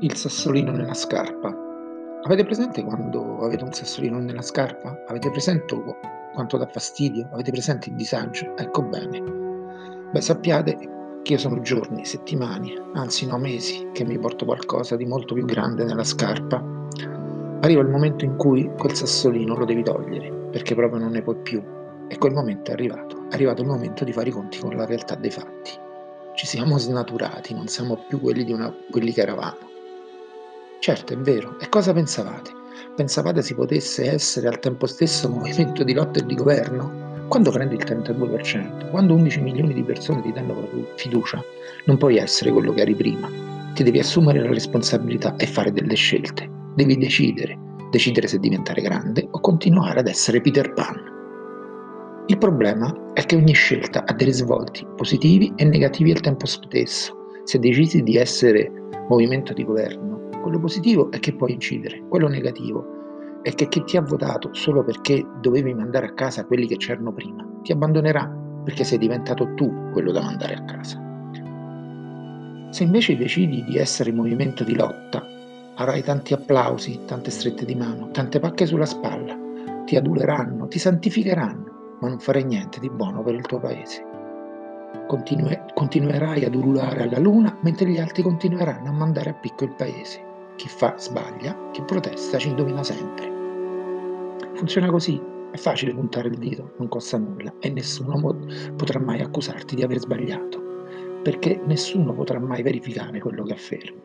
Il sassolino nella scarpa. Avete presente quando avete un sassolino nella scarpa? Avete presente quanto dà fastidio? Avete presente il disagio? Ecco bene. Beh, sappiate che io sono giorni, settimane, anzi no mesi, che mi porto qualcosa di molto più grande nella scarpa. Arriva il momento in cui quel sassolino lo devi togliere, perché proprio non ne puoi più. E quel momento è arrivato. È arrivato il momento di fare i conti con la realtà dei fatti. Ci siamo snaturati, non siamo più quelli, una, quelli che eravamo. Certo, è vero. E cosa pensavate? Pensavate si potesse essere al tempo stesso movimento di lotta e di governo? Quando prendi il 32%, quando 11 milioni di persone ti danno fiducia, non puoi essere quello che eri prima. Ti devi assumere la responsabilità e fare delle scelte. Devi decidere, decidere se diventare grande o continuare ad essere Peter Pan. Il problema è che ogni scelta ha dei risvolti positivi e negativi al tempo stesso. Se decidi di essere movimento di governo, quello positivo è che puoi incidere, quello negativo è che chi ti ha votato solo perché dovevi mandare a casa quelli che c'erano prima, ti abbandonerà perché sei diventato tu quello da mandare a casa. Se invece decidi di essere movimento di lotta, avrai tanti applausi, tante strette di mano, tante pacche sulla spalla, ti aduleranno, ti santificheranno, ma non farai niente di buono per il tuo paese. Continue, continuerai ad ululare alla luna mentre gli altri continueranno a mandare a picco il paese. Chi fa sbaglia, chi protesta ci indovina sempre. Funziona così, è facile puntare il dito, non costa nulla e nessuno potrà mai accusarti di aver sbagliato, perché nessuno potrà mai verificare quello che affermi.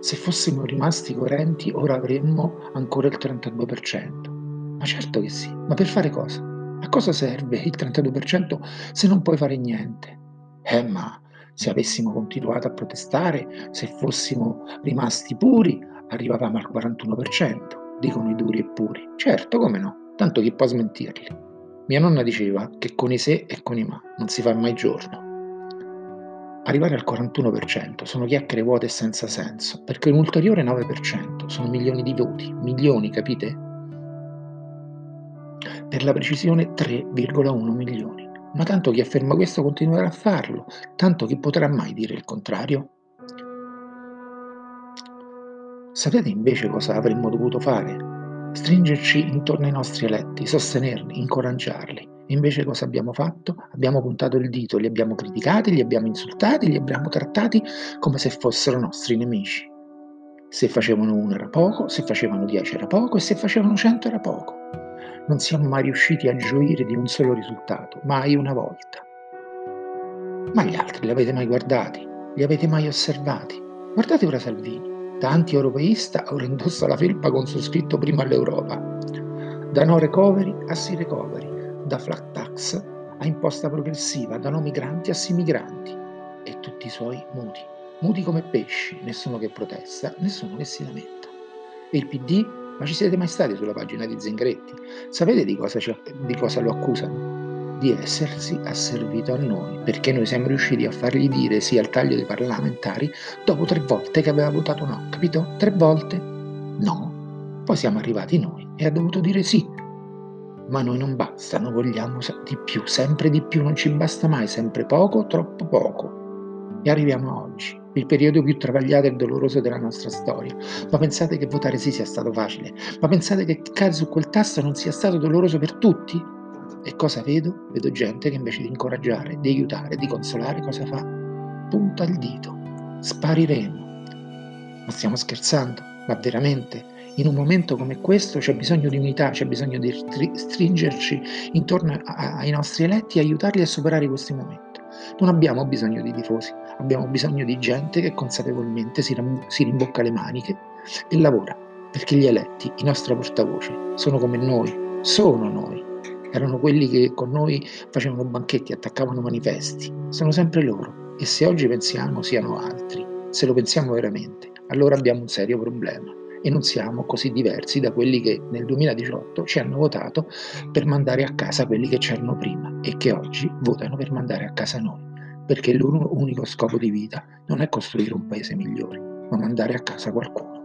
Se fossimo rimasti coerenti ora avremmo ancora il 32%. Ma certo che sì, ma per fare cosa? A cosa serve il 32% se non puoi fare niente? Eh ma se avessimo continuato a protestare, se fossimo rimasti puri, arrivavamo al 41%, dicono i duri e puri. Certo, come no, tanto chi può smentirli. Mia nonna diceva che con i se e con i ma non si fa mai giorno. Arrivare al 41% sono chiacchiere vuote e senza senso, perché un ulteriore 9% sono milioni di voti, milioni, capite? Per la precisione 3,1 milioni. Ma tanto chi afferma questo continuerà a farlo, tanto chi potrà mai dire il contrario? Sapete invece cosa avremmo dovuto fare? Stringerci intorno ai nostri eletti, sostenerli, incoraggiarli. Invece cosa abbiamo fatto? Abbiamo puntato il dito, li abbiamo criticati, li abbiamo insultati, li abbiamo trattati come se fossero nostri nemici. Se facevano uno era poco, se facevano dieci era poco e se facevano cento era poco non siamo mai riusciti a gioire di un solo risultato, mai una volta. Ma gli altri li avete mai guardati? Li avete mai osservati? Guardate ora Salvini, da anti-europeista ora indossa la felpa con su scritto prima all'Europa, da no recovery a sì recovery, da flat tax a imposta progressiva, da no migranti a sì migranti, e tutti i suoi muti, muti come pesci, nessuno che protesta, nessuno che si lamenta. E il PD ma ci siete mai stati sulla pagina di Zingaretti? Sapete di cosa, di cosa lo accusano? Di essersi asservito a noi, perché noi siamo riusciti a fargli dire sì al taglio dei parlamentari dopo tre volte che aveva votato no, capito? Tre volte? No. Poi siamo arrivati noi e ha dovuto dire sì. Ma noi non basta, noi vogliamo di più, sempre di più, non ci basta mai, sempre poco, troppo poco. E arriviamo a oggi il periodo più travagliato e doloroso della nostra storia. Ma pensate che votare sì sia stato facile? Ma pensate che cliccare su quel tasto non sia stato doloroso per tutti? E cosa vedo? Vedo gente che invece di incoraggiare, di aiutare, di consolare, cosa fa? Punta il dito. Spariremo. Ma stiamo scherzando? Ma veramente? In un momento come questo c'è bisogno di unità, c'è bisogno di stringerci intorno ai nostri eletti e aiutarli a superare questi momenti. Non abbiamo bisogno di tifosi, abbiamo bisogno di gente che consapevolmente si, ram- si rimbocca le maniche e lavora, perché gli eletti, i nostri portavoce, sono come noi, sono noi. Erano quelli che con noi facevano banchetti, attaccavano manifesti. Sono sempre loro. E se oggi pensiamo siano altri, se lo pensiamo veramente, allora abbiamo un serio problema e non siamo così diversi da quelli che nel 2018 ci hanno votato per mandare a casa quelli che c'erano prima e che oggi votano per mandare a casa noi, perché il loro unico scopo di vita non è costruire un paese migliore, ma mandare a casa qualcuno.